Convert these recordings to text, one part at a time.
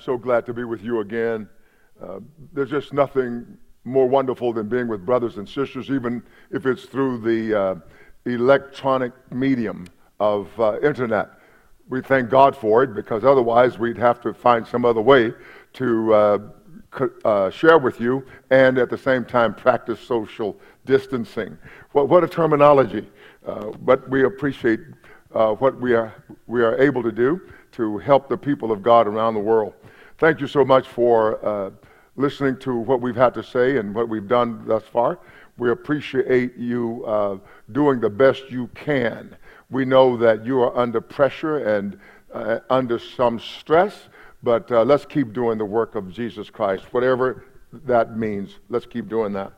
I'm so glad to be with you again. Uh, there's just nothing more wonderful than being with brothers and sisters, even if it's through the uh, electronic medium of uh, internet. We thank God for it because otherwise we'd have to find some other way to uh, uh, share with you and at the same time practice social distancing. What, what a terminology! Uh, but we appreciate what we are, we are able to do to help the people of God around the world. Thank you so much for uh, listening to what we've had to say and what we've done thus far. We appreciate you uh, doing the best you can. We know that you are under pressure and uh, under some stress, but uh, let's keep doing the work of Jesus Christ, whatever that means. Let's keep doing that.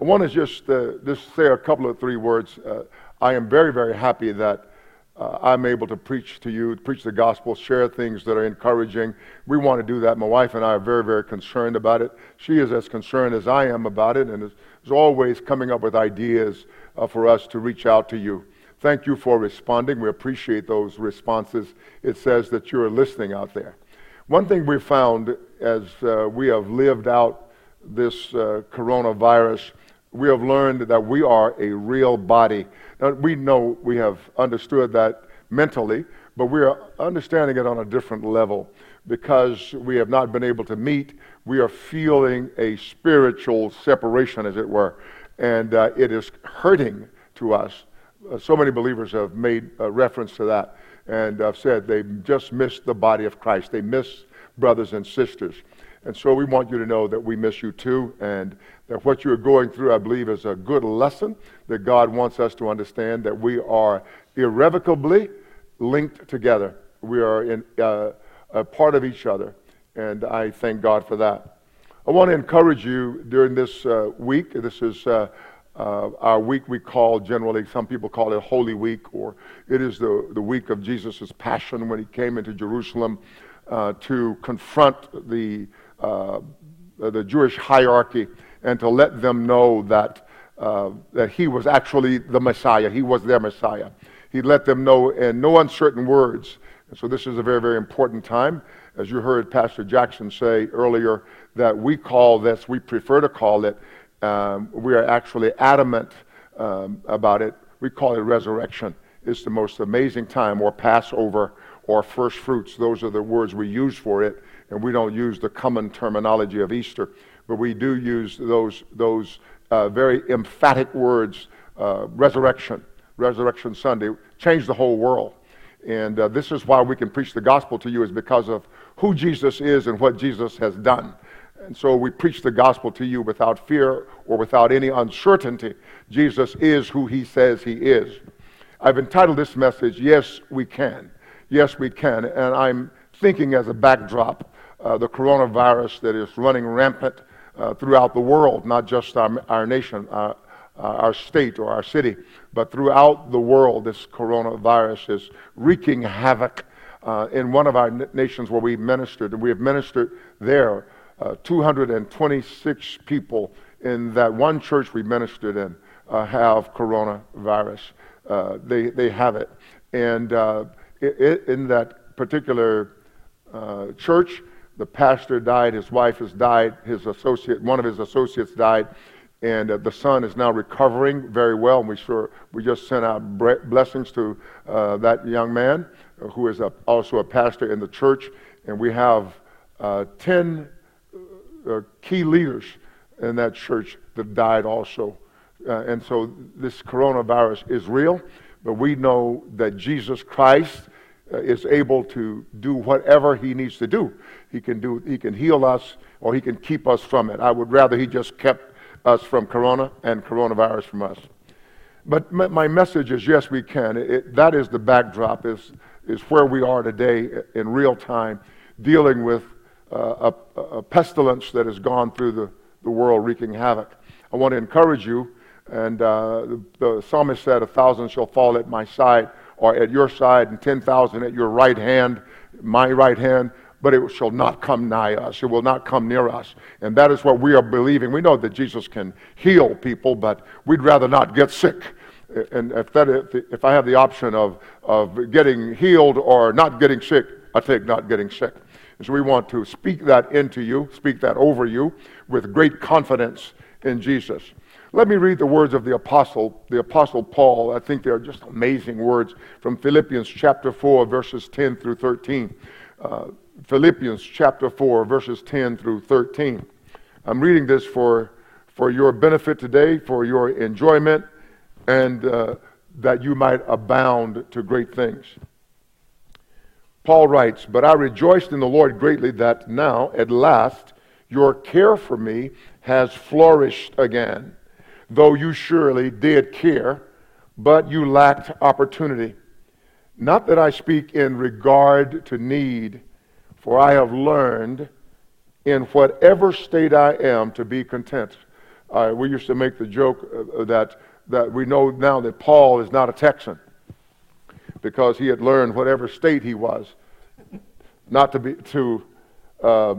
I want to just, uh, just say a couple of three words. Uh, I am very, very happy that uh, I'm able to preach to you, preach the gospel, share things that are encouraging. We want to do that. My wife and I are very, very concerned about it. She is as concerned as I am about it and is, is always coming up with ideas uh, for us to reach out to you. Thank you for responding. We appreciate those responses. It says that you're listening out there. One thing we found as uh, we have lived out this uh, coronavirus we have learned that we are a real body. Now, we know we have understood that mentally, but we are understanding it on a different level because we have not been able to meet. We are feeling a spiritual separation, as it were, and uh, it is hurting to us. Uh, so many believers have made reference to that and have said they just miss the body of Christ. They miss brothers and sisters. And so we want you to know that we miss you too, and that what you're going through, I believe, is a good lesson that God wants us to understand that we are irrevocably linked together. We are in, uh, a part of each other, and I thank God for that. I want to encourage you during this uh, week. This is uh, uh our week we call generally, some people call it Holy Week, or it is the, the week of Jesus' passion when he came into Jerusalem uh, to confront the uh, the Jewish hierarchy and to let them know that, uh, that he was actually the Messiah. He was their Messiah. He let them know in no uncertain words. And so this is a very, very important time. As you heard Pastor Jackson say earlier, that we call this, we prefer to call it, um, we are actually adamant um, about it. We call it resurrection. It's the most amazing time, or Passover, or first fruits. Those are the words we use for it and we don't use the common terminology of Easter, but we do use those, those uh, very emphatic words uh, resurrection, Resurrection Sunday, changed the whole world. And uh, this is why we can preach the gospel to you, is because of who Jesus is and what Jesus has done. And so we preach the gospel to you without fear or without any uncertainty. Jesus is who he says he is. I've entitled this message, Yes, We Can. Yes, We Can. And I'm thinking as a backdrop uh, the coronavirus that is running rampant uh, throughout the world, not just our, our nation, uh, uh, our state, or our city, but throughout the world, this coronavirus is wreaking havoc. Uh, in one of our nations where we ministered, and we have ministered there, 226 people in that one church we ministered in have coronavirus. they, they have it. And in that particular uh, church, the pastor died, his wife has died, his associate, one of his associates died, and uh, the son is now recovering very well. And we sure we just sent out blessings to uh, that young man, uh, who is a, also a pastor in the church, and we have uh, ten uh, key leaders in that church that died also. And so this coronavirus is real, but we know that Jesus Christ is able to do whatever he needs to do. He can do he can heal us or he can keep us from it. I would rather he just kept us from corona and coronavirus from us. But my message is yes, we can. It, that is the backdrop, is, is where we are today in real time, dealing with uh, a, a, pestilence that has gone through the, the world, wreaking havoc. I want to encourage you, and uh, the, the psalmist said, A thousand shall fall at my side, or at your side, and 10,000 at your right hand, my right hand, but it shall not come nigh us. It will not come near us. And that is what we are believing. We know that Jesus can heal people, but we'd rather not get sick. And if, that, if I have the option of, of getting healed or not getting sick, I take not getting sick. And So we want to speak that into you, speak that over you with great confidence in Jesus. Let me read the words of the apostle, the apostle Paul. I think they're just amazing words from Philippians chapter 4, verses 10 through 13. Uh, Philippians chapter 4, verses 10 through 13. I'm reading this for, for your benefit today, for your enjoyment, and uh, that you might abound to great things. Paul writes, But I rejoiced in the Lord greatly that now, at last, your care for me has flourished again, though you surely did care, but you lacked opportunity. Not that I speak in regard to need, for I have learned in whatever state I am to be content. Uh, we used to make the joke uh, that, that we know now that Paul is not a Texan because he had learned whatever state he was not to be to uh,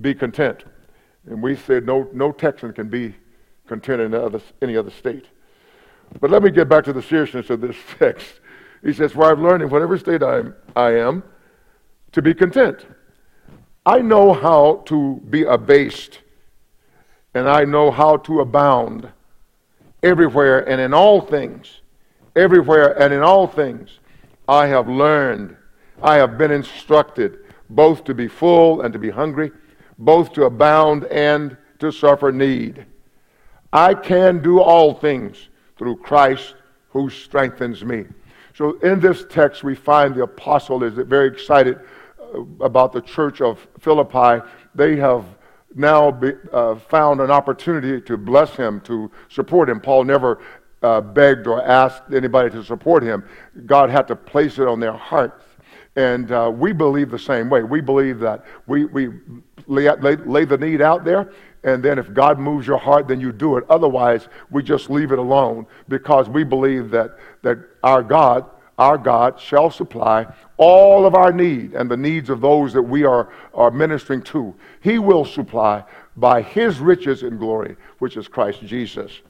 be content. And we said no, no Texan can be content in other, any other state. But let me get back to the seriousness of this text. He says, For I've learned in whatever state I am, I am to be content. I know how to be abased, and I know how to abound everywhere and in all things. Everywhere and in all things, I have learned I have been instructed both to be full and to be hungry, both to abound and to suffer need. I can do all things through Christ who strengthens me. So in this text, we find the apostle is very excited uh, about the church of Philippi. They have now be, uh, found an opportunity to bless him, to support him. Paul never uh, begged or asked anybody to support him. God had to place it on their hearts and uh, we believe the same way. We believe that we, we lay, lay, lay, the need out there, and then if God moves your heart, then you do it. Otherwise, we just leave it alone because we believe that, that our God, our God shall supply all of our need and the needs of those that we are, are ministering to. He will supply by his riches in glory, which is Christ Jesus.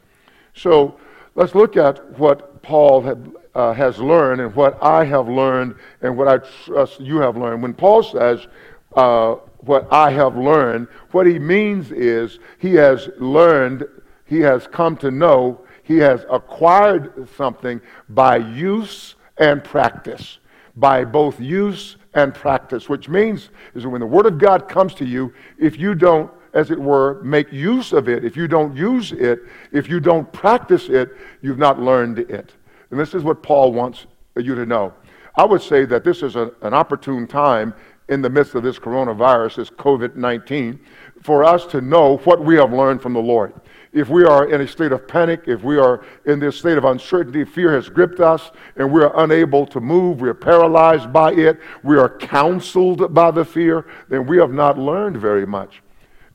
So let's look at what Paul had uh, has learned and what I have learned and what I trust you have learned. When Paul says, uh, what I have learned, what he means is he has learned, he has come to know, he has acquired something by use and practice. By both use and practice, which means is that when the Word of God comes to you, if you don't as it were, make use of it. If you don't use it, if you don't practice it, you've not learned it. And this is what Paul wants you to know. I would say that this is a, an opportune time in the midst of this coronavirus, this COVID 19, for us to know what we have learned from the Lord. If we are in a state of panic, if we are in this state of uncertainty, fear has gripped us, and we are unable to move, we are paralyzed by it, we are counseled by the fear, then we have not learned very much.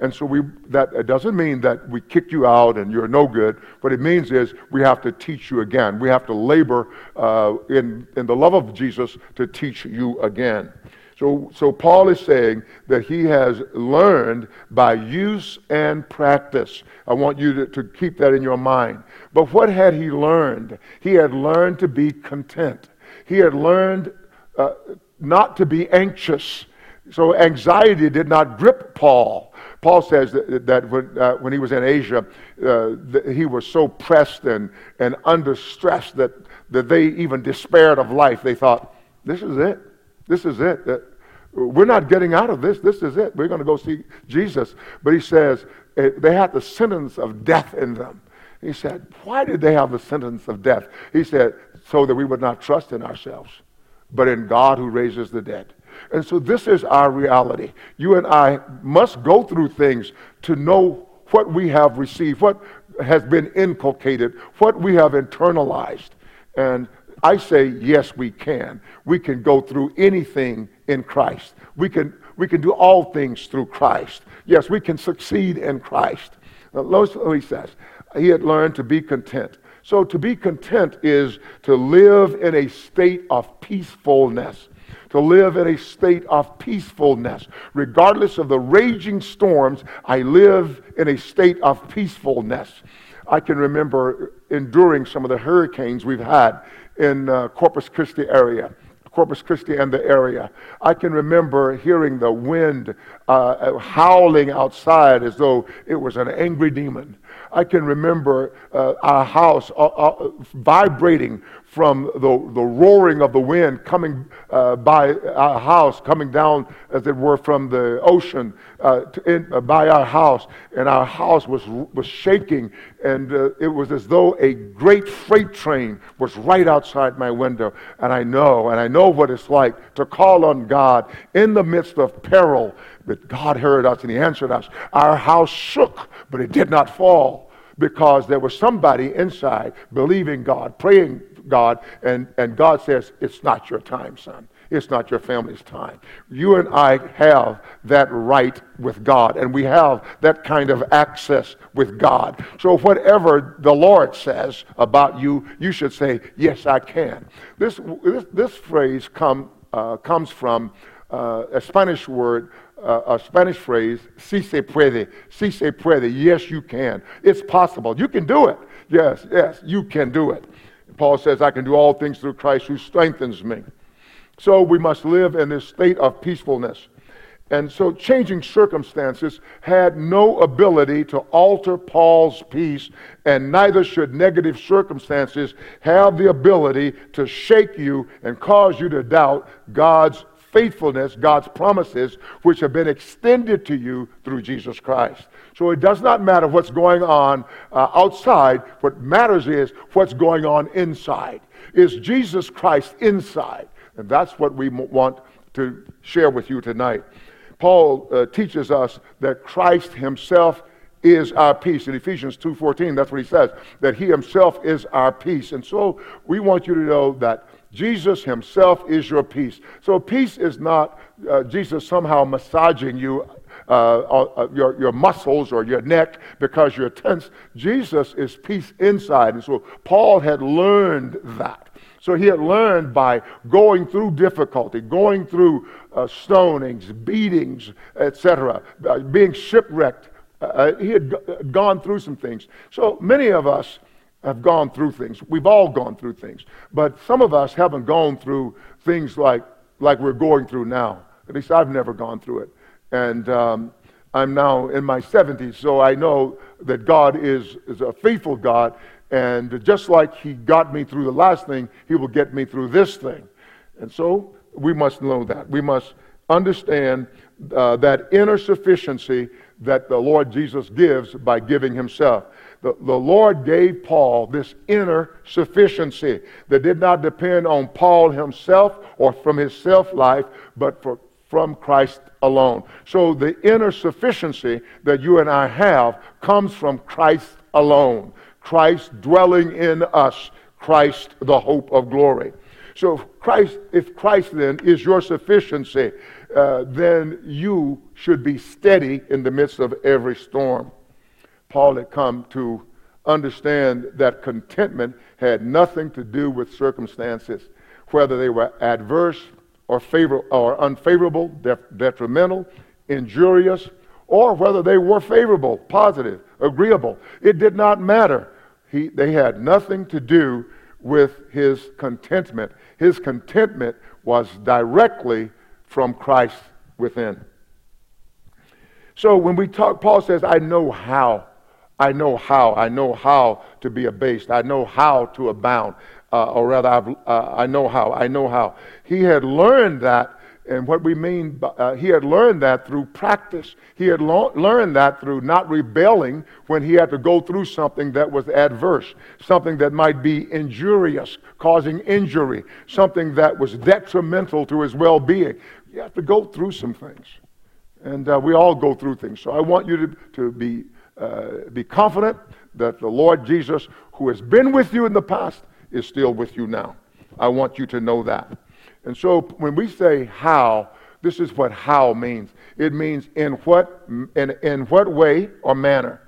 And so we, that it doesn't mean that we kick you out and you're no good. What it means is we have to teach you again. We have to labor uh, in, in the love of Jesus to teach you again. So, so Paul is saying that he has learned by use and practice. I want you to, to keep that in your mind. But what had he learned? He had learned to be content. He had learned uh, not to be anxious. So anxiety did not grip Paul. Paul says that, that when, uh, when, he was in Asia, uh, he was so pressed and, and under stress that, that they even despaired of life. They thought, this is it. This is it. we're not getting out of this. This is it. We're going to go see Jesus. But he says eh, they had the sentence of death in them. He said, why did they have the sentence of death? He said, so that we would not trust in ourselves, but in God who raises the dead. And so this is our reality. You and I must go through things to know what we have received, what has been inculcated, what we have internalized. And I say, yes, we can. We can go through anything in Christ. We can, we can do all things through Christ. Yes, we can succeed in Christ. What he says. He had learned to be content. So to be content is to live in a state of peacefulness to live in a state of peacefulness. Regardless of the raging storms, I live in a state of peacefulness. I can remember enduring some of the hurricanes we've had in uh, Corpus Christi area. Corpus Christi and the area. I can remember hearing the wind uh, howling outside as though it was an angry demon. I can remember uh, our house uh, uh, vibrating from the, the roaring of the wind coming uh, by our house, coming down, as it were, from the ocean uh, in, uh, by our house. And our house was, was shaking, and it was as though a great freight train was right outside my window. And I know, and I know what it's like to call on God in the midst of peril. But God heard us and He answered us. Our house shook, but it did not fall because there was somebody inside believing God, praying God, and, and God says, It's not your time, son. It's not your family's time. You and I have that right with God, and we have that kind of access with God. So, whatever the Lord says about you, you should say, Yes, I can. This, this, this phrase come, uh, comes from uh, a Spanish word a Spanish phrase, si se puede, si se puede, yes, you can. It's possible. You can do it. Yes, yes, you can do it. Paul says, I can do all things through Christ who strengthens me. So we must live in this state of peacefulness. And so changing circumstances had no ability to alter Paul's peace, and neither should negative circumstances have the ability to shake you and cause you to doubt God's faithfulness, God's promises, which have been extended to you through Jesus Christ. So it does not matter what's going on uh, outside. What matters is what's going on inside. Is Jesus Christ inside? And that's what we want to share with you tonight. Paul uh, teaches us that Christ himself is our peace. In Ephesians 2:14, that's what he says, that he himself is our peace. And so we want you to know that Jesus himself is your peace. So peace is not uh, Jesus somehow massaging you, uh, uh, your, your muscles or your neck because you're tense. Jesus is peace inside. And so Paul had learned that. So he had learned by going through difficulty, going through uh, stonings, beatings, etc., uh, being shipwrecked. Uh, he had g- gone through some things. So many of us have gone through things. We've all gone through things. But some of us haven't gone through things like, like we're going through now. At least I've never gone through it. And um, I'm now in my 70s, so I know that God is, is a faithful God. And just like He got me through the last thing, He will get me through this thing. And so we must know that. We must understand uh, that inner sufficiency that the Lord Jesus gives by giving Himself the, the Lord gave Paul this inner sufficiency that did not depend on Paul himself or from his self life, but for, from Christ alone. So the inner sufficiency that you and I have comes from Christ alone. Christ dwelling in us, Christ the hope of glory. So Christ, if Christ then is your sufficiency, uh, then you should be steady in the midst of every storm. Paul had come to understand that contentment had nothing to do with circumstances, whether they were adverse or, favor- or unfavorable, detrimental, injurious, or whether they were favorable, positive, agreeable. It did not matter. He, they had nothing to do with his contentment. His contentment was directly from Christ within. So when we talk, Paul says, I know how I know how. I know how to be abased. I know how to abound. Uh, or rather, uh, i know how. I know how. He had learned that, and what we mean, by, uh, he had learned that through practice. He had lo- learned that through not rebelling when he had to go through something that was adverse, something that might be injurious, causing injury, something that was detrimental to his well being. You have to go through some things. And uh, we all go through things. So I want you to, to be uh, be confident that the Lord Jesus, who has been with you in the past, is still with you now. I want you to know that. And so when we say how, this is what how means. It means in what, in, in what way or manner,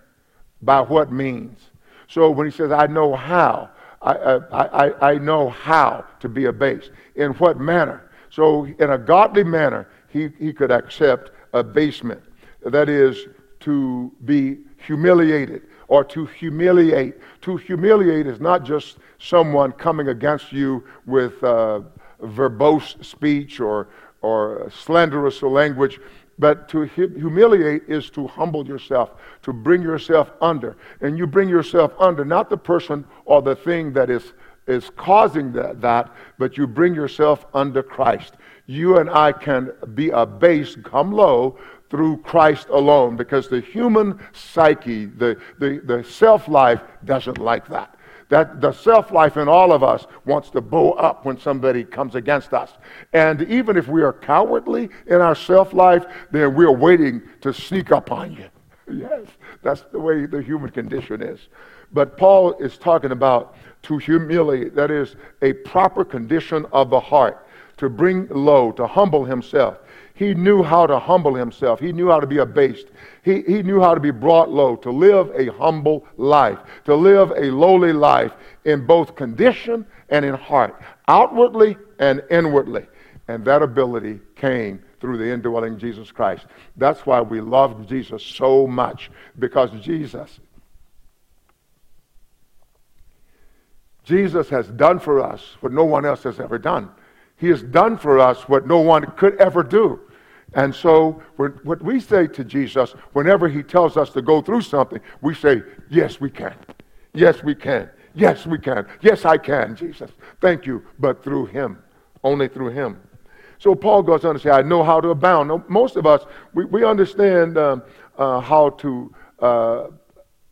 by what means. So when he says, I know how, I, I, I, know how to be abased. In what manner? So in a godly manner, he, he could accept abasement. That is, to be humiliated or to humiliate. To humiliate is not just someone coming against you with uh, verbose speech or, or slanderous language. But to humiliate is to humble yourself, to bring yourself under. And you bring yourself under, not the person or the thing that is, is causing that, that, but you bring yourself under Christ. You and I can be abased, come low, through Christ alone, because the human psyche, the, the, the self life, doesn't like that that the self life in all of us wants to bow up when somebody comes against us. And even if we are cowardly in our self life, then we're waiting to sneak up on you. Yes, that's the way the human condition is. But Paul is talking about to humiliate, that is a proper condition of the heart, to bring low, to humble himself. He knew how to humble himself. He knew how to be abased. He, he knew how to be brought low, to live a humble life, to live a lowly life in both condition and in heart, outwardly and inwardly. And that ability came through the indwelling Jesus Christ. That's why we love Jesus so much, because Jesus, Jesus has done for us what no one else has ever done. He has done for us what no one could ever do. And so, what we say to Jesus, whenever he tells us to go through something, we say, Yes, we can. Yes, we can. Yes, we can. Yes, I can, Jesus. Thank you. But through him, only through him. So, Paul goes on to say, I know how to abound. Now, most of us, we, we understand um, uh, how to uh,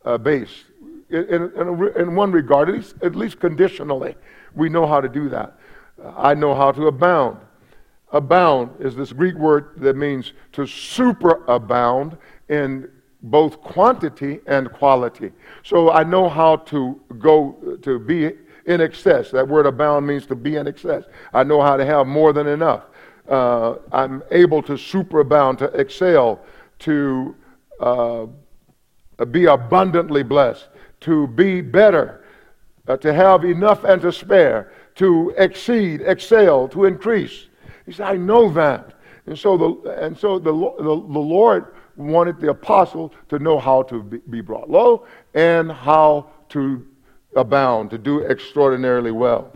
uh, base. In, in, in, one regard, at least, at least conditionally, we know how to do that. I know how to abound. Abound is this Greek word that means to superabound in both quantity and quality. So I know how to go to be in excess. That word abound means to be in excess. I know how to have more than enough. Uh, I'm able to superabound, to excel, to uh, be abundantly blessed, to be better, uh, to have enough and to spare, to exceed, excel, to increase. He said, I know that. And so the, and so the, the, the Lord wanted the apostle to know how to be, be brought low and how to abound, to do extraordinarily well.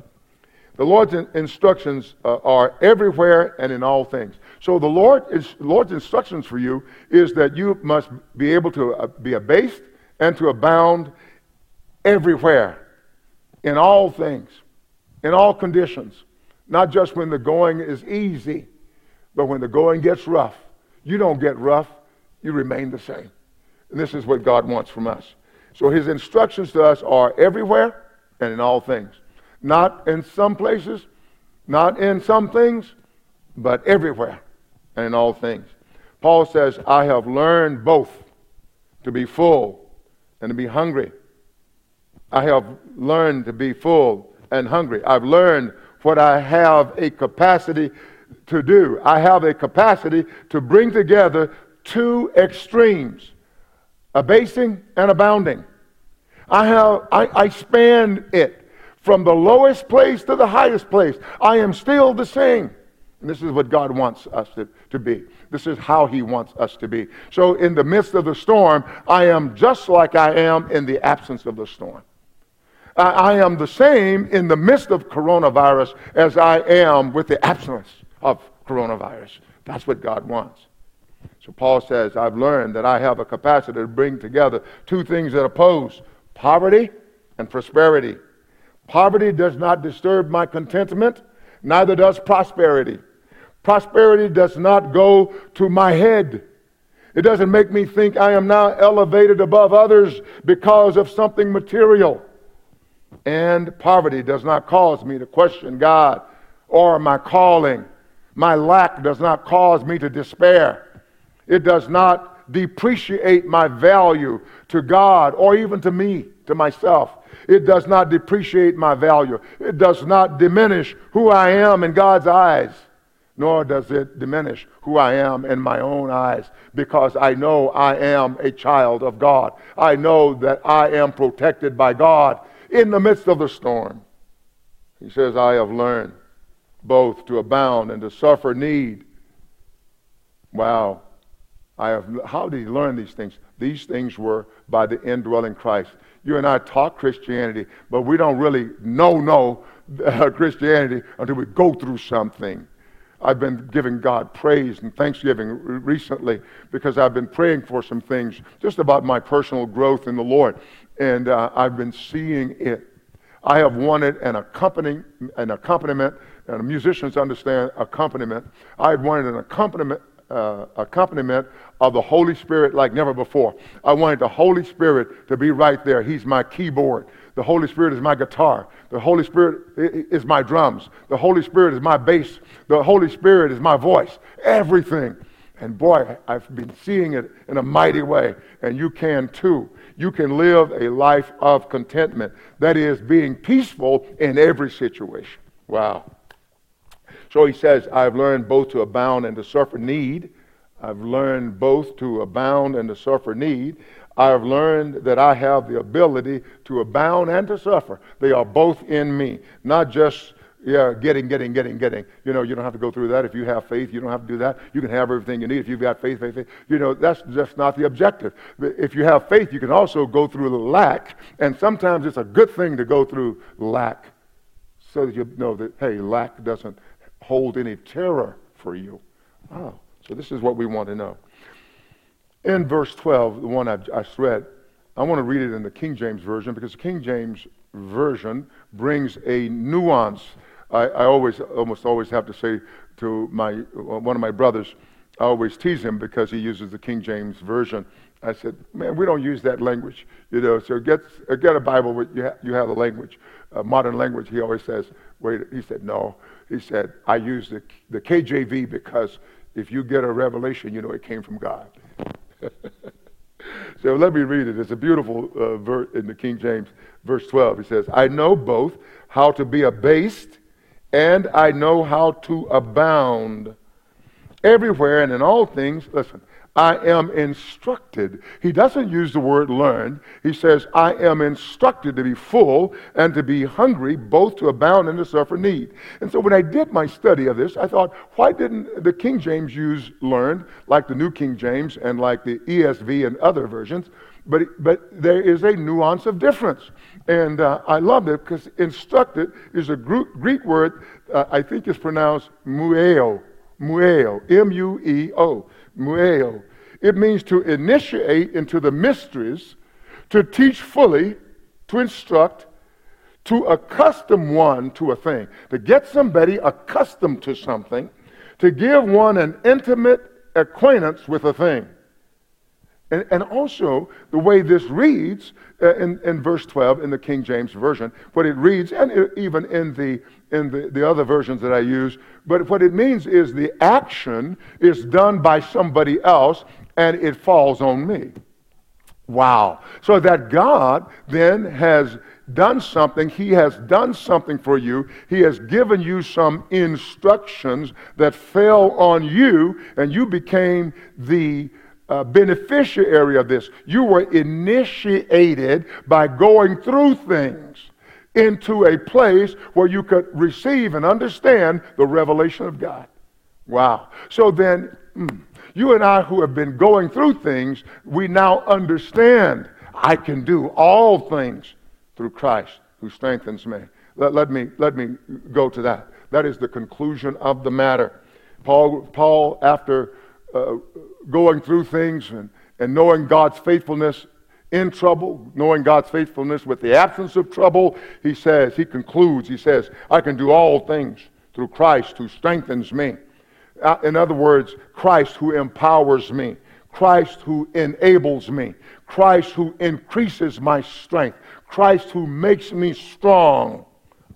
The Lord's in, instructions uh, are everywhere and in all things. So the Lord is, Lord's instructions for you is that you must be able to uh, be abased and to abound everywhere, in all things, in all conditions. Not just when the going is easy, but when the going gets rough. You don't get rough, you remain the same. And this is what God wants from us. So his instructions to us are everywhere and in all things. Not in some places, not in some things, but everywhere and in all things. Paul says, I have learned both to be full and to be hungry. I have learned to be full and hungry. I've learned what I have a capacity to do. I have a capacity to bring together two extremes abasing and abounding. I, have, I, I span it from the lowest place to the highest place. I am still the same. And this is what God wants us to, to be. This is how He wants us to be. So, in the midst of the storm, I am just like I am in the absence of the storm. I am the same in the midst of coronavirus as I am with the absence of coronavirus. That's what God wants. So Paul says, I've learned that I have a capacity to bring together two things that oppose poverty and prosperity. Poverty does not disturb my contentment, neither does prosperity. Prosperity does not go to my head. It doesn't make me think I am now elevated above others because of something material and poverty does not cause me to question God or my calling. My lack does not cause me to despair. It does not depreciate my value to God or even to me, to myself. It does not depreciate my value. It does not diminish who I am in God's eyes, nor does it diminish who I am in my own eyes, because I know I am a child of God. I know that I am protected by God in the midst of the storm. He says, I have learned both to abound and to suffer need. Wow. I have, how did he learn these things? These things were by the indwelling Christ. You and I talk Christianity, but we don't really know, know uh, Christianity until we go through something. I've been giving God praise and thanksgiving recently because I've been praying for some things just about my personal growth in the Lord. And uh, I've been seeing it. I have wanted an, accompanying, an accompaniment, and musicians understand accompaniment. I had wanted an accompaniment, uh, accompaniment of the Holy Spirit like never before. I wanted the Holy Spirit to be right there. He's my keyboard. The Holy Spirit is my guitar. The Holy Spirit is my drums. The Holy Spirit is my bass. The Holy Spirit is my voice. Everything. And boy, I've been seeing it in a mighty way. And you can too. You can live a life of contentment. That is, being peaceful in every situation. Wow. So he says, I've learned both to abound and to suffer need. I've learned both to abound and to suffer need. I have learned that I have the ability to abound and to suffer. They are both in me, not just yeah, getting, getting, getting, getting. You know, you don't have to go through that. If you have faith, you don't have to do that. You can have everything you need if you've got faith, faith, faith. You know, that's just not the objective. If you have faith, you can also go through the lack, and sometimes it's a good thing to go through lack so that you know that, hey, lack doesn't hold any terror for you. Oh, so this is what we want to know. In verse 12, the one I, I read, I want to read it in the King James Version because the King James Version brings a nuance. I, I always, almost always have to say to my, uh, one of my brothers, I always tease him because he uses the King James Version. I said, man, we don't use that language, you know. So get uh, get a Bible where you, ha- you have a language, a modern language. He always says, wait. He said, no. He said, I use the the KJV because if you get a revelation, you know it came from God. So let me read it. It's a beautiful uh, verse in the King James, verse 12. He says, I know both how to be abased and I know how to abound. Everywhere and in all things, listen, I am instructed. He doesn't use the word learned. He says, I am instructed to be full and to be hungry, both to abound and to suffer need. And so when I did my study of this, I thought, why didn't the King James use learned, like the New King James and like the ESV and other versions? But, but there is a nuance of difference. And uh, I love it because instructed is a Greek word, uh, I think is pronounced mueo, mueo, M U E O mueo. It means to initiate into the mysteries, to teach fully, to instruct, to accustom one to a thing, to get somebody accustomed to something, to give one an intimate acquaintance with a thing. And, and also, the way this reads uh, in, in verse 12 in the King James Version, what it reads, and even in, the, in the, the other versions that I use, but what it means is the action is done by somebody else and it falls on me. Wow. So that God then has done something. He has done something for you. He has given you some instructions that fell on you, and you became the uh, beneficiary of this. You were initiated by going through things into a place where you could receive and understand the revelation of God. Wow. So then, mm, you and I who have been going through things, we now understand I can do all things through Christ who strengthens me. Let, let, me, let me go to that. That is the conclusion of the matter. Paul, Paul after uh, going through things and, and knowing God's faithfulness in trouble, knowing God's faithfulness with the absence of trouble, he says, he concludes, he says, I can do all things through Christ who strengthens me. Uh, in other words, Christ who empowers me, Christ who enables me, Christ who increases my strength, Christ who makes me strong.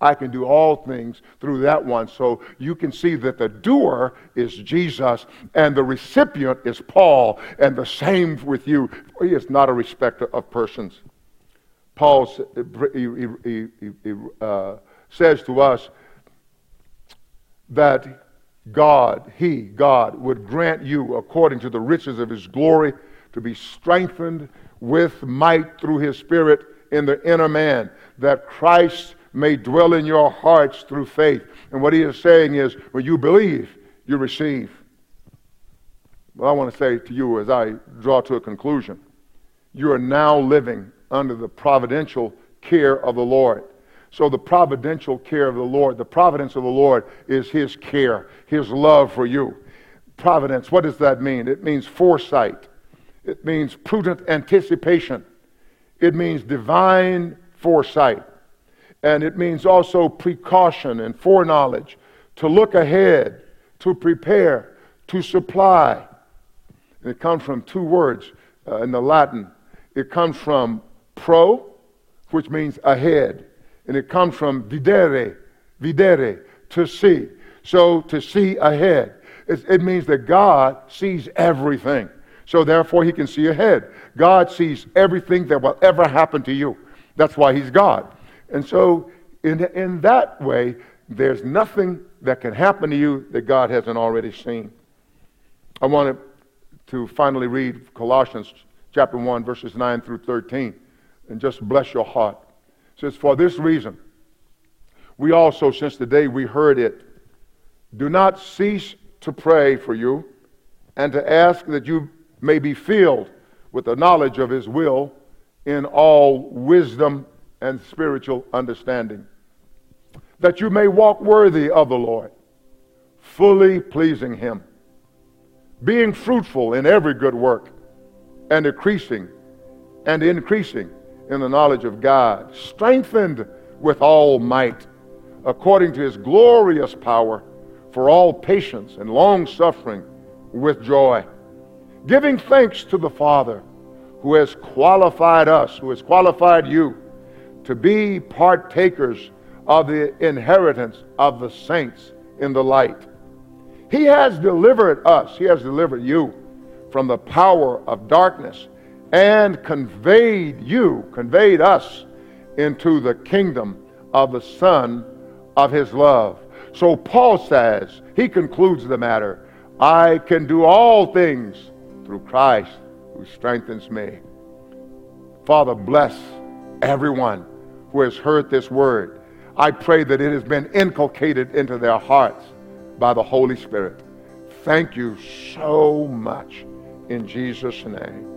I can do all things through that one. So you can see that the doer is Jesus and the recipient is Paul, and the same with you. He is not a respecter of persons. Paul he, he, he, uh, says to us that God, He, God, would grant you, according to the riches of His glory, to be strengthened with might through His Spirit in the inner man, that Christ may dwell in your hearts through faith. And what he is saying is, when you believe, you receive. Well, I want to say to you as I draw to a conclusion, you are now living under the providential care of the Lord. So, the providential care of the Lord, the providence of the Lord is His care, His love for you. Providence, what does that mean? It means foresight, it means prudent anticipation, it means divine foresight, and it means also precaution and foreknowledge, to look ahead, to prepare, to supply. And it comes from two words uh, in the Latin. It comes from pro, which means ahead, and it comes from videre, videre, to see. So to see ahead. it means that God sees everything. So therefore, he can see ahead. God sees everything that will ever happen to you. That's why he's God. And so, in, in that way, there's nothing that can happen to you that God hasn't already seen. I want to finally read Colossians chapter 1, verses 9 through 13, and just bless your heart. It says, For this reason, we also, since the day we heard it, do not cease to pray for you and to ask that you may be filled with the knowledge of his will in all wisdom and spiritual understanding, that you may walk worthy of the Lord, fully pleasing him, being fruitful in every good work and increasing and increasing in the knowledge of God, strengthened with all might, according to his glorious power, for all patience and long suffering with joy, giving thanks to the Father who has qualified us, who has qualified you to be partakers of the inheritance of the saints in the light. He has delivered us, He has delivered you from the power of darkness and conveyed you, conveyed us into the kingdom of the Son of His love. So Paul says, he concludes the matter I can do all things through Christ who strengthens me. Father, bless everyone who has heard this word. I pray that it has been inculcated into their hearts by the Holy Spirit. Thank you so much in Jesus' name.